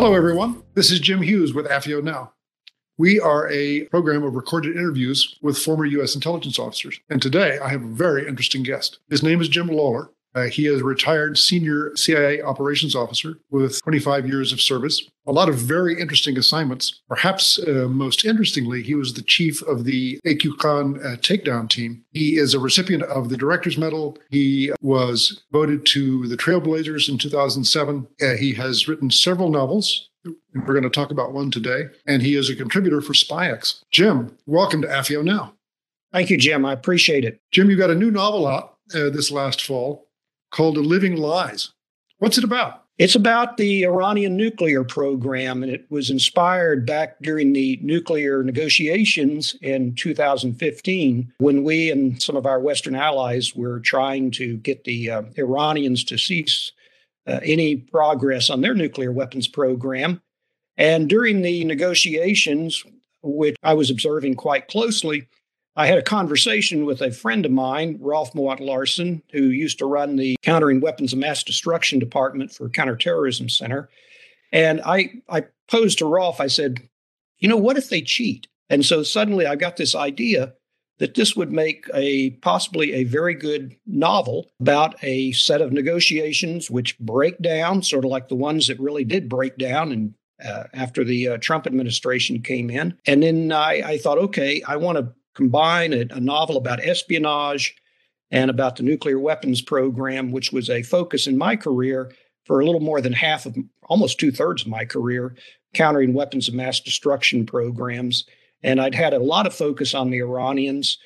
Hello, everyone. This is Jim Hughes with AFIO Now. We are a program of recorded interviews with former U.S. intelligence officers. And today I have a very interesting guest. His name is Jim Lawler. Uh, he is a retired senior CIA operations officer with 25 years of service. A lot of very interesting assignments. Perhaps uh, most interestingly, he was the chief of the AQ Khan uh, takedown team. He is a recipient of the Director's Medal. He was voted to the Trailblazers in 2007. Uh, he has written several novels. We're going to talk about one today. And he is a contributor for SpyX. Jim, welcome to AFIO Now. Thank you, Jim. I appreciate it. Jim, you got a new novel out uh, this last fall called The Living Lies. What's it about? It's about the Iranian nuclear program, and it was inspired back during the nuclear negotiations in 2015 when we and some of our Western allies were trying to get the uh, Iranians to cease uh, any progress on their nuclear weapons program. And during the negotiations, which I was observing quite closely, I had a conversation with a friend of mine, Rolf Mowatt-Larssen, who used to run the Countering Weapons of Mass Destruction Department for Counterterrorism Center. And I, I posed to Rolf, I said, you know, what if they cheat? And so suddenly I got this idea that this would make a possibly a very good novel about a set of negotiations which break down, sort of like the ones that really did break down and uh, after the uh, Trump administration came in. And then I, I thought, okay, I want to combine a, a novel about espionage and about the nuclear weapons program, which was a focus in my career for a little more than half of almost two thirds of my career, countering weapons of mass destruction programs. And I'd had a lot of focus on the Iranians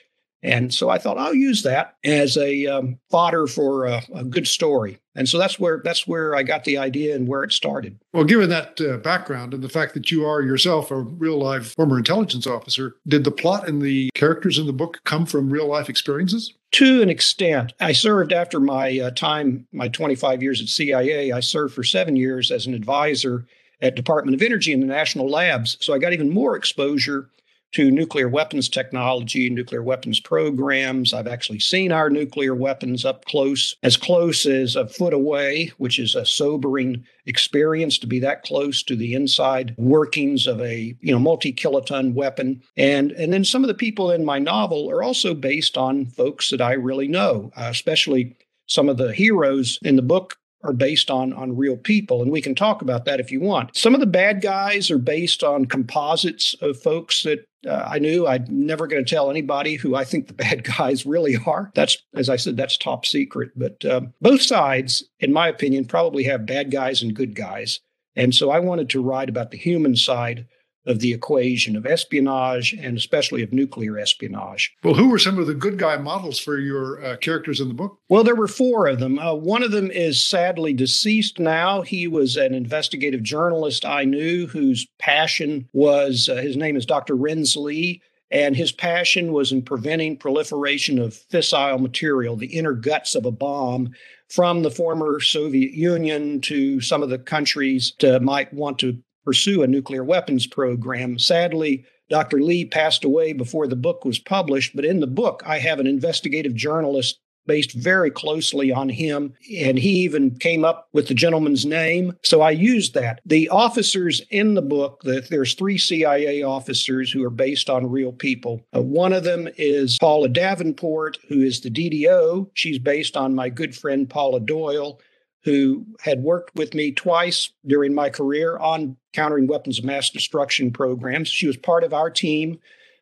and so I thought I'll use that as a um, fodder for a, a, good story. And so that's where that's where I got the idea and where it started. Well, given that uh, background and the fact that you are yourself a real life former intelligence officer, did the plot and the characters in the book come from real life experiences? To an extent, I served after my uh, time, my 25 years at CIA. I served for seven years as an advisor at Department of Energy in the national labs. So I got even more exposure to nuclear weapons technology, nuclear weapons programs. I've actually seen our nuclear weapons up close, as close as a foot away, which is a sobering experience to be that close to the inside workings of a you know multi-kiloton weapon. And and then some of the people in my novel are also based on folks that I really know, uh, especially some of the heroes in the book are based on on real people and we can talk about that if you want some of the bad guys are based on composites of folks that uh, I knew I'm never going to tell anybody who I think the bad guys really are. That's, as I said, that's top secret. But uh, both sides, in my opinion, probably have bad guys and good guys. And so I wanted to write about the human side of the equation of espionage and especially of nuclear espionage. Well, who were some of the good guy models for your uh, characters in the book? Well, there were four of them. Uh, one of them is sadly deceased now. He was an investigative journalist I knew whose passion was, uh, his name is Dr. Renz Lee. And his passion was in preventing proliferation of fissile material, the inner guts of a bomb, from the former Soviet Union to some of the countries that might want to pursue a nuclear weapons program. Sadly, Dr. Lee passed away before the book was published, but in the book, I have an investigative journalist based very closely on him. And he even came up with the gentleman's name. So I used that. The officers in the book, the, there's three CIA officers who are based on real people. Uh, one of them is Paula Davenport, who is the DDO. She's based on my good friend Paula Doyle who had worked with me twice during my career on countering weapons of mass destruction programs. She was part of our team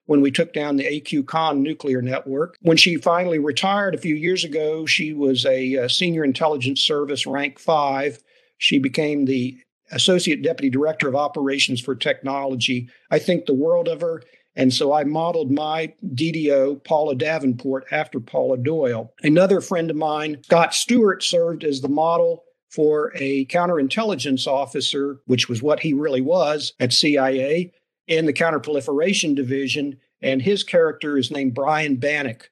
when we took down the AQ Khan nuclear network. When she finally retired a few years ago, she was a, a senior intelligence service rank five. She became the associate deputy director of operations for technology. I think the world of her. And so I modeled my DDO, Paula Davenport, after Paula Doyle. Another friend of mine, Scott Stewart, served as the model for a counterintelligence officer, which was what he really was at CIA in the counterproliferation division. And his character is named Brian Bannock.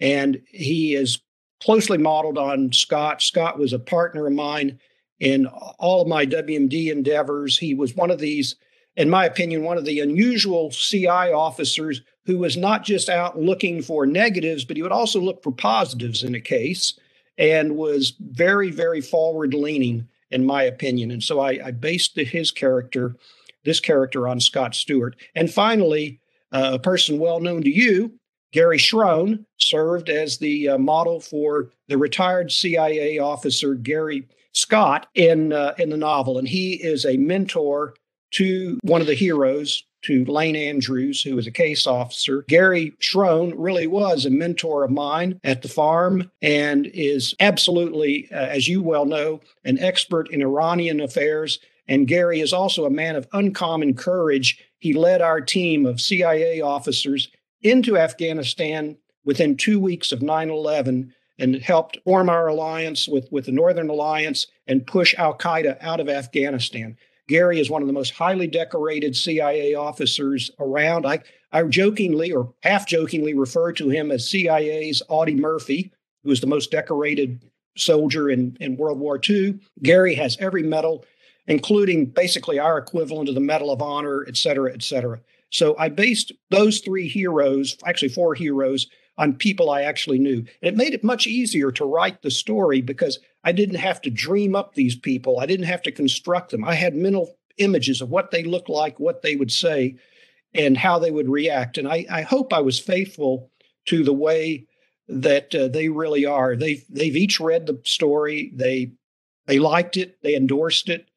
And he is closely modeled on Scott. Scott was a partner of mine in all of my WMD endeavors. He was one of these in my opinion, one of the unusual CI officers who was not just out looking for negatives, but he would also look for positives in a case and was very, very forward leaning. in my opinion. And so I, I based his character, this character, on Scott Stewart. And finally, uh, a person well known to you, Gary Schroen, served as the uh, model for the retired CIA officer Gary Scott in uh, in the novel, and he is a mentor to one of the heroes, to Lane Andrews, who was a case officer. Gary Schroen really was a mentor of mine at the farm and is absolutely, uh, as you well know, an expert in Iranian affairs. And Gary is also a man of uncommon courage. He led our team of CIA officers into Afghanistan within two weeks of 9 11 and helped form our alliance with, with the Northern Alliance and push Al Qaeda out of Afghanistan. Gary is one of the most highly decorated CIA officers around. I, I jokingly or half jokingly refer to him as CIA's Audie Murphy, who is the most decorated soldier in, in World War II. Gary has every medal, including basically our equivalent of the Medal of Honor, et cetera, et cetera. So I based those three heroes, actually four heroes, on people I actually knew. And it made it much easier to write the story because I didn't have to dream up these people. I didn't have to construct them. I had mental images of what they looked like, what they would say, and how they would react. And I, I hope I was faithful to the way that uh, they really are. They've they've each read the story. They they liked it. They endorsed it.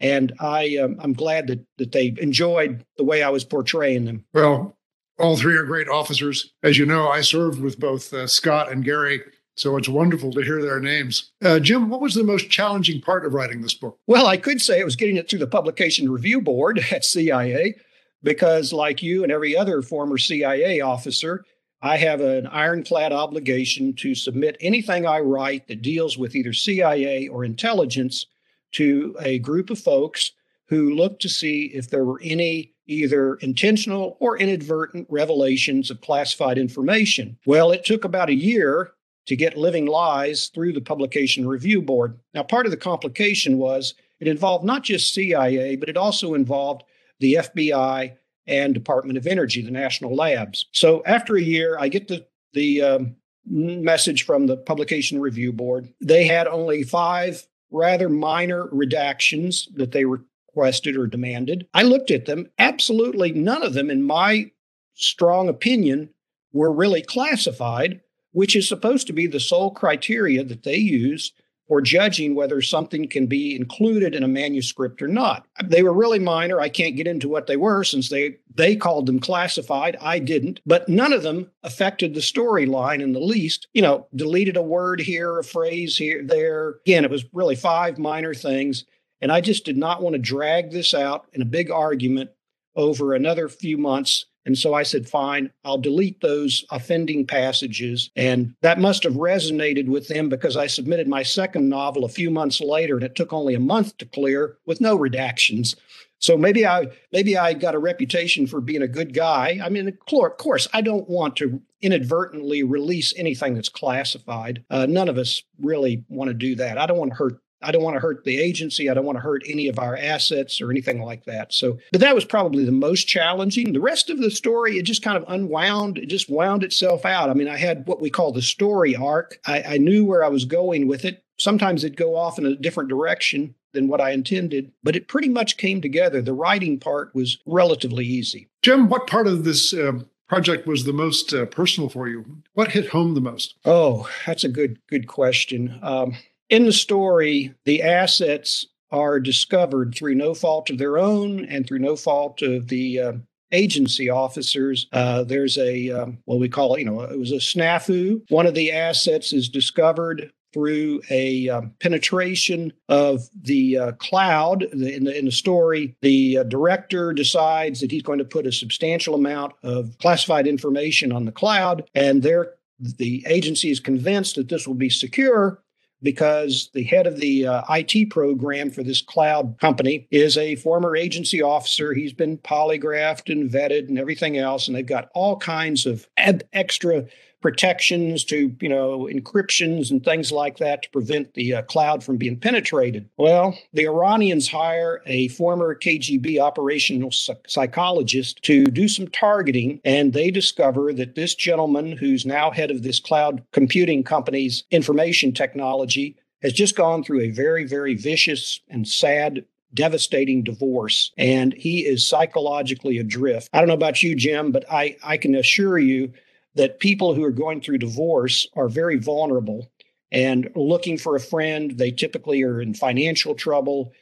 And I, um, I'm glad that that they enjoyed the way I was portraying them. Well, all three are great officers. As you know, I served with both uh, Scott and Gary, so it's wonderful to hear their names. Uh, Jim, what was the most challenging part of writing this book? Well, I could say it was getting it through the Publication Review Board at CIA, because like you and every other former CIA officer, I have an ironclad obligation to submit anything I write that deals with either CIA or intelligence to a group of folks who look to see if there were any either intentional or inadvertent revelations of classified information. Well, it took about a year to get Living Lies through the Publication Review Board. Now, part of the complication was it involved not just CIA, but it also involved the FBI and Department of Energy, the national labs. So after a year, I get the the um, message from the Publication Review Board. They had only five rather minor redactions that they requested or demanded. I looked at them. Absolutely none of them, in my strong opinion, were really classified, which is supposed to be the sole criteria that they use for judging whether something can be included in a manuscript or not. They were really minor. I can't get into what they were since they they called them classified. I didn't, but none of them affected the storyline in the least. You know, deleted a word here, a phrase here, there. Again, it was really five minor things and I just did not want to drag this out in a big argument over another few months. And so I said, fine, I'll delete those offending passages. And that must have resonated with them because I submitted my second novel a few months later and it took only a month to clear with no redactions. So maybe I maybe I got a reputation for being a good guy. I mean, of course, I don't want to inadvertently release anything that's classified. Uh, none of us really want to do that. I don't want to hurt I don't want to hurt the agency. I don't want to hurt any of our assets or anything like that. So, but that was probably the most challenging. The rest of the story, it just kind of unwound, it just wound itself out. I mean, I had what we call the story arc. I, I knew where I was going with it. Sometimes it'd go off in a different direction than what I intended, but it pretty much came together. The writing part was relatively easy. Jim, what part of this uh, project was the most uh, personal for you? What hit home the most? Oh, that's a good good question. Um, in the story, the assets are discovered through no fault of their own and through no fault of the uh, agency officers. Uh, there's a, um, what we call you know, it was a snafu. One of the assets is discovered through a um, penetration of the uh, cloud. In the, in the story, the uh, director decides that he's going to put a substantial amount of classified information on the cloud, and there the agency is convinced that this will be secure because the head of the uh, IT program for this cloud company is a former agency officer. He's been polygraphed and vetted and everything else, and they've got all kinds of ad- extra protections to, you know, encryptions and things like that to prevent the uh, cloud from being penetrated. Well, the Iranians hire a former KGB operational psychologist to do some targeting, and they discover that this gentleman, who's now head of this cloud computing company's information technology, has just gone through a very, very vicious and sad devastating divorce and he is psychologically adrift. I don't know about you, Jim, but I, I can assure you that people who are going through divorce are very vulnerable and looking for a friend. They typically are in financial trouble.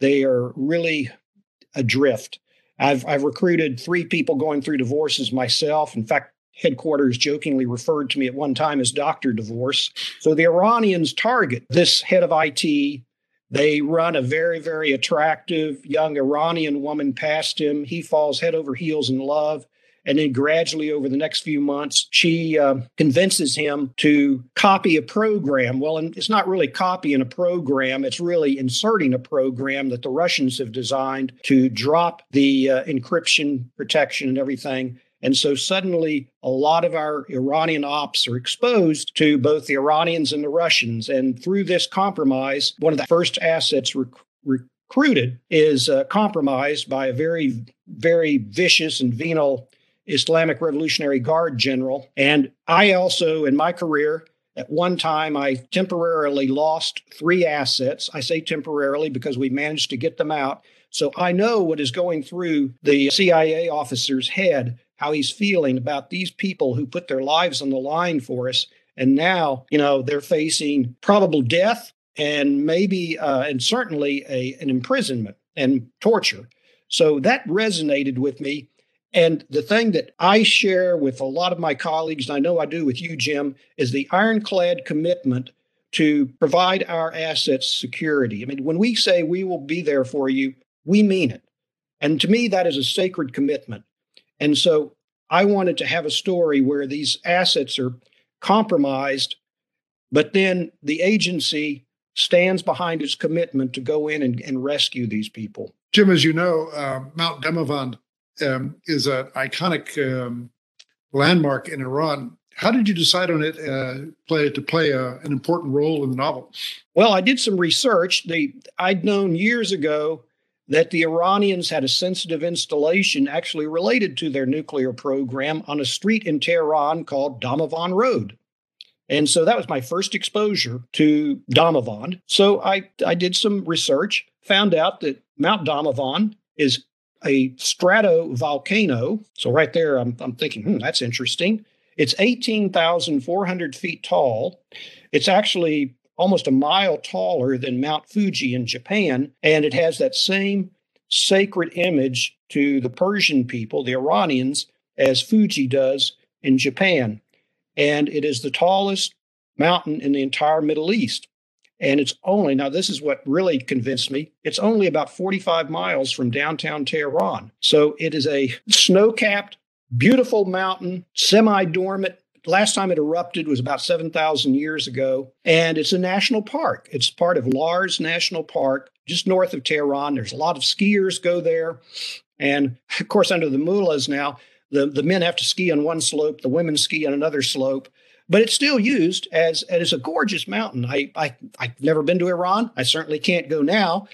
They are really adrift. I've, I've recruited three people going through divorces myself. In fact, headquarters jokingly referred to me at one time as Dr. Divorce. So the Iranians target this head of IT. They run a very, very attractive young Iranian woman past him. He falls head over heels in love. And then gradually over the next few months, she uh, convinces him to copy a program. Well, and it's not really copying a program, it's really inserting a program that the Russians have designed to drop the uh, encryption protection and everything. And so suddenly, a lot of our Iranian ops are exposed to both the Iranians and the Russians. And through this compromise, one of the first assets rec- recruited is uh, compromised by a very, very vicious and venal Islamic Revolutionary Guard general. And I also, in my career, at one time, I temporarily lost three assets. I say temporarily because we managed to get them out. So I know what is going through the CIA officer's head, how he's feeling about these people who put their lives on the line for us. And now, you know, they're facing probable death and maybe, uh, and certainly a, an imprisonment and torture. So that resonated with me. And the thing that I share with a lot of my colleagues, and I know I do with you, Jim, is the ironclad commitment to provide our assets security. I mean, when we say we will be there for you, we mean it. And to me, that is a sacred commitment. And so I wanted to have a story where these assets are compromised, but then the agency stands behind its commitment to go in and, and rescue these people. Jim, as you know, uh, Mount Damavand um, is an iconic um, landmark in Iran. How did you decide on it uh, play to play a, an important role in the novel? Well, I did some research. The, I'd known years ago that the Iranians had a sensitive installation actually related to their nuclear program on a street in Tehran called Damavand Road. And so that was my first exposure to Damavand. So I, I did some research, found out that Mount Damavand is a stratovolcano. So right there, I'm, I'm thinking, hmm, that's interesting. It's 18,400 feet tall. It's actually almost a mile taller than Mount Fuji in Japan, and it has that same sacred image to the Persian people, the Iranians, as Fuji does in Japan. And it is the tallest mountain in the entire Middle East. And it's only, now this is what really convinced me, it's only about 45 miles from downtown Tehran. So it is a snow capped, beautiful mountain, semi dormant. Last time it erupted was about 7,000 years ago. And it's a national park. It's part of Lars National Park, just north of Tehran. There's a lot of skiers go there. And of course, under the mullahs now, the, the men have to ski on one slope, the women ski on another slope but it's still used as as a gorgeous mountain. I, I I've never been to Iran. I certainly can't go now,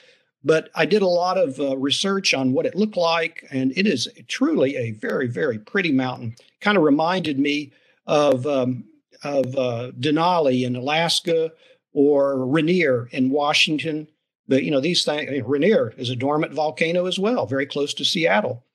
but I did a lot of uh, research on what it looked like, and it is truly a very very pretty mountain. Kind of reminded me of um, of uh, Denali in Alaska or Rainier in Washington. But you know these things. Rainier is a dormant volcano as well, very close to Seattle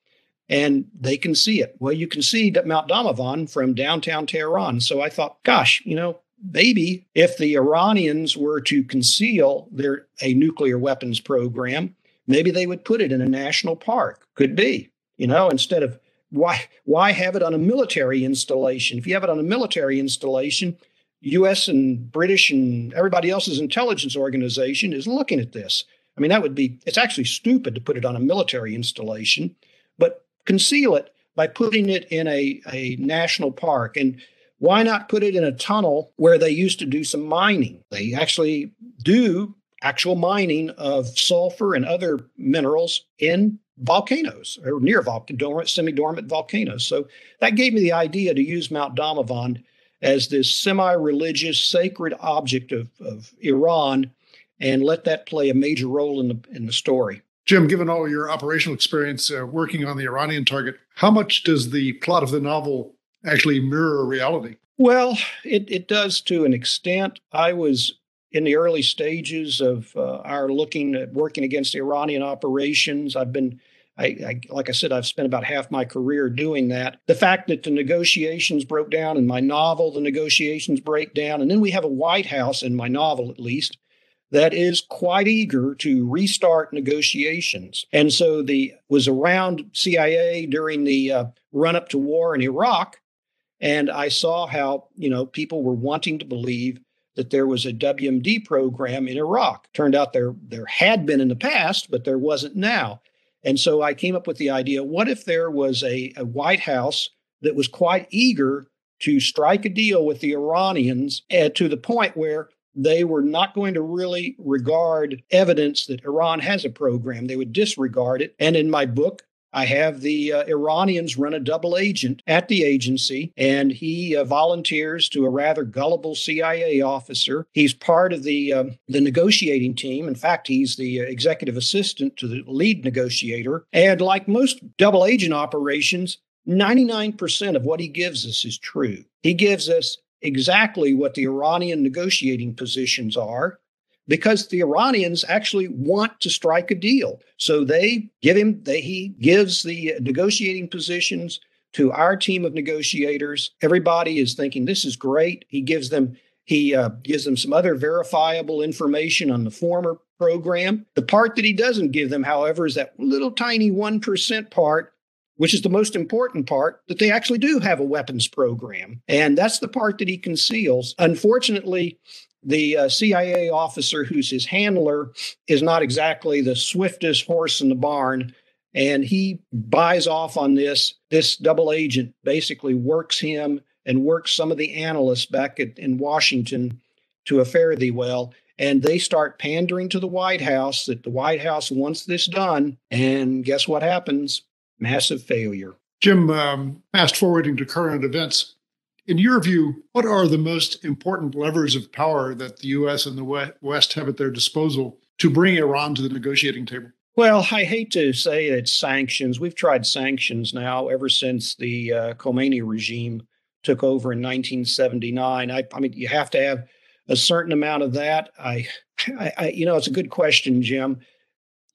and they can see it. Well, you can see Mount Damavand from downtown Tehran. So I thought, gosh, you know, maybe if the Iranians were to conceal their a nuclear weapons program, maybe they would put it in a national park. Could be, you know, instead of why why have it on a military installation? If you have it on a military installation, US and British and everybody else's intelligence organization is looking at this. I mean, that would be it's actually stupid to put it on a military installation, but conceal it by putting it in a, a national park. And why not put it in a tunnel where they used to do some mining? They actually do actual mining of sulfur and other minerals in volcanoes or near vol- semi-dormant volcanoes. So that gave me the idea to use Mount Damavand as this semi-religious sacred object of, of Iran and let that play a major role in the in the story. Jim, given all your operational experience uh, working on the Iranian target, how much does the plot of the novel actually mirror reality? Well, it, it does to an extent. I was in the early stages of uh, our looking at working against the Iranian operations. I've been I, I, like I said, I've spent about half my career doing that. The fact that the negotiations broke down in my novel, the negotiations break down, and then we have a White House in my novel, at least, that is quite eager to restart negotiations. And so the was around CIA during the uh, run up to war in Iraq, and I saw how you know people were wanting to believe that there was a WMD program in Iraq. Turned out there there had been in the past, but there wasn't now. And so I came up with the idea: what if there was a, a White House that was quite eager to strike a deal with the Iranians uh, to the point where they were not going to really regard evidence that Iran has a program. They would disregard it. And in my book, I have the uh, Iranians run a double agent at the agency, and he uh, volunteers to a rather gullible CIA officer. He's part of the um, the negotiating team. In fact, he's the uh, executive assistant to the lead negotiator. And like most double agent operations, 99% of what he gives us is true. He gives us exactly what the Iranian negotiating positions are because the Iranians actually want to strike a deal. So they give him, they, he gives the negotiating positions to our team of negotiators. Everybody is thinking this is great. He gives them he uh, gives them some other verifiable information on the former program. The part that he doesn't give them, however, is that little tiny 1% part which is the most important part, that they actually do have a weapons program. And that's the part that he conceals. Unfortunately, the uh, CIA officer who's his handler is not exactly the swiftest horse in the barn. And he buys off on this. This double agent basically works him and works some of the analysts back at, in Washington to a fare thee well. And they start pandering to the White House that the White House wants this done. And guess what happens? Massive failure. Jim, um, fast forwarding to current events, in your view, what are the most important levers of power that the U.S. and the West have at their disposal to bring Iran to the negotiating table? Well, I hate to say it's sanctions. We've tried sanctions now ever since the uh, Khomeini regime took over in 1979. I, I, mean, you have to have a certain amount of that. I, I, I, you know, it's a good question, Jim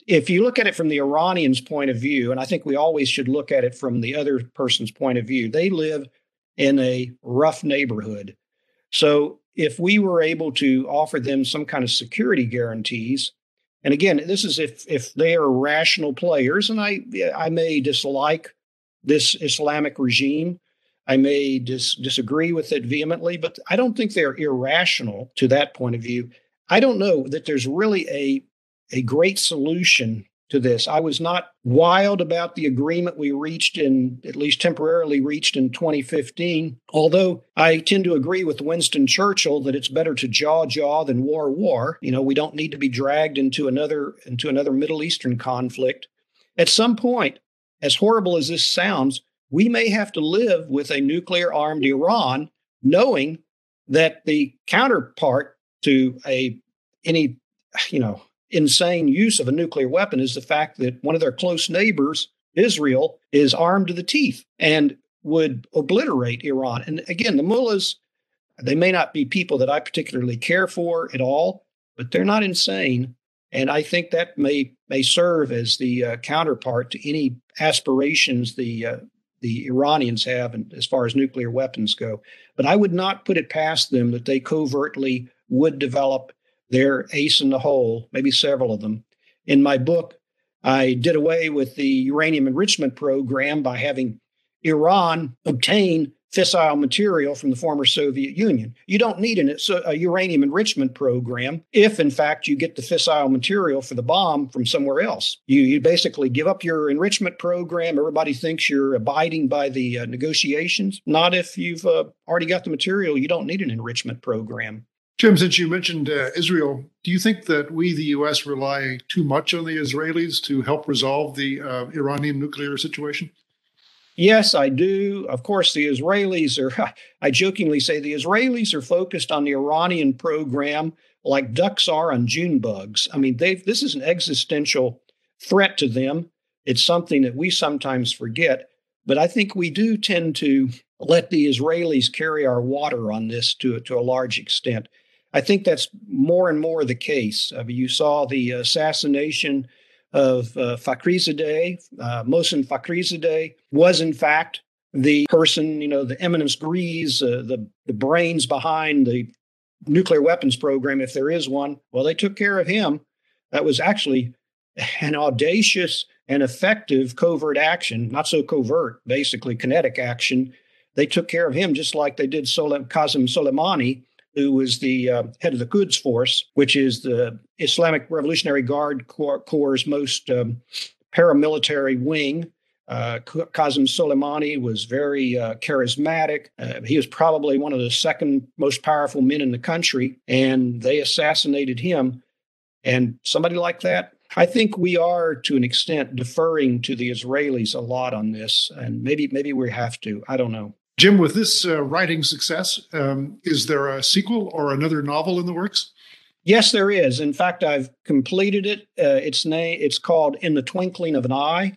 if you look at it from the Iranians' point of view, and I think we always should look at it from the other person's point of view, they live in a rough neighborhood. So if we were able to offer them some kind of security guarantees, and again, this is if if they are rational players, and I I may dislike this Islamic regime, I may dis- disagree with it vehemently, but I don't think they're irrational to that point of view. I don't know that there's really a a great solution to this. I was not wild about the agreement we reached in, at least temporarily reached in 2015, although I tend to agree with Winston Churchill that it's better to jaw jaw than war war. You know, we don't need to be dragged into another into another Middle Eastern conflict. At some point, as horrible as this sounds, we may have to live with a nuclear armed Iran, knowing that the counterpart to a any you know insane use of a nuclear weapon is the fact that one of their close neighbors, Israel, is armed to the teeth and would obliterate Iran. And again, the mullahs, they may not be people that I particularly care for at all, but they're not insane. And I think that may may serve as the uh, counterpart to any aspirations the uh, the Iranians have and as far as nuclear weapons go. But I would not put it past them that they covertly would develop they're ace in the hole, maybe several of them. In my book, I did away with the uranium enrichment program by having Iran obtain fissile material from the former Soviet Union. You don't need an, a uranium enrichment program if, in fact, you get the fissile material for the bomb from somewhere else. You, you basically give up your enrichment program. Everybody thinks you're abiding by the uh, negotiations. Not if you've uh, already got the material. You don't need an enrichment program. Jim, since you mentioned uh, Israel, do you think that we, the U.S., rely too much on the Israelis to help resolve the uh, Iranian nuclear situation? Yes, I do. Of course, the Israelis are, I jokingly say, the Israelis are focused on the Iranian program like ducks are on June bugs. I mean, they've, this is an existential threat to them. It's something that we sometimes forget. But I think we do tend to let the Israelis carry our water on this to, to a large extent. I think that's more and more the case. I mean, you saw the assassination of uh, Fakhrizadeh, uh, Mohsen Fakhrizadeh, was in fact the person, you know, the eminence grise, uh, the, the brains behind the nuclear weapons program, if there is one. Well, they took care of him. That was actually an audacious and effective covert action, not so covert, basically kinetic action. They took care of him just like they did Sol- Qasem Soleimani, who was the uh, head of the Quds Force, which is the Islamic Revolutionary Guard Corps' most um, paramilitary wing. Uh, Qasem Soleimani was very uh, charismatic. Uh, he was probably one of the second most powerful men in the country, and they assassinated him. And somebody like that, I think we are to an extent deferring to the Israelis a lot on this, and maybe maybe we have to. I don't know. Jim, with this uh, writing success, um, is there a sequel or another novel in the works? Yes, there is. In fact, I've completed it. Uh, its name it's called In the Twinkling of an Eye.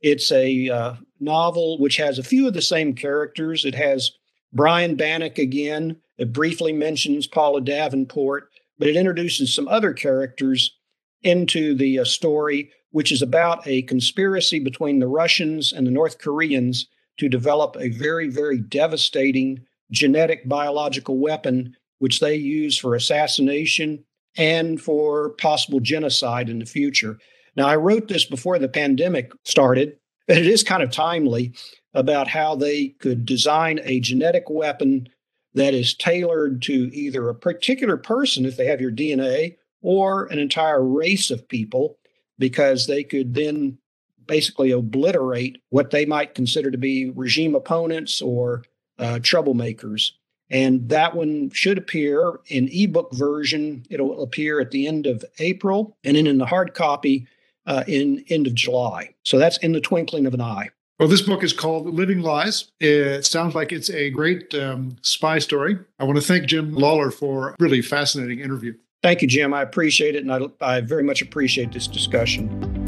It's a uh, novel which has a few of the same characters. It has Brian Bannock again. It briefly mentions Paula Davenport, but it introduces some other characters into the uh, story, which is about a conspiracy between the Russians and the North Koreans to develop a very, very devastating genetic biological weapon, which they use for assassination and for possible genocide in the future. Now, I wrote this before the pandemic started, and it is kind of timely about how they could design a genetic weapon that is tailored to either a particular person, if they have your DNA, or an entire race of people, because they could then basically obliterate what they might consider to be regime opponents or uh, troublemakers. And that one should appear in ebook version. It'll appear at the end of April, and then in the hard copy, uh, in end of July. So that's in the twinkling of an eye. Well, this book is called Living Lies. It sounds like it's a great um, spy story. I want to thank Jim Lawler for a really fascinating interview. Thank you, Jim. I appreciate it, and I, I very much appreciate this discussion.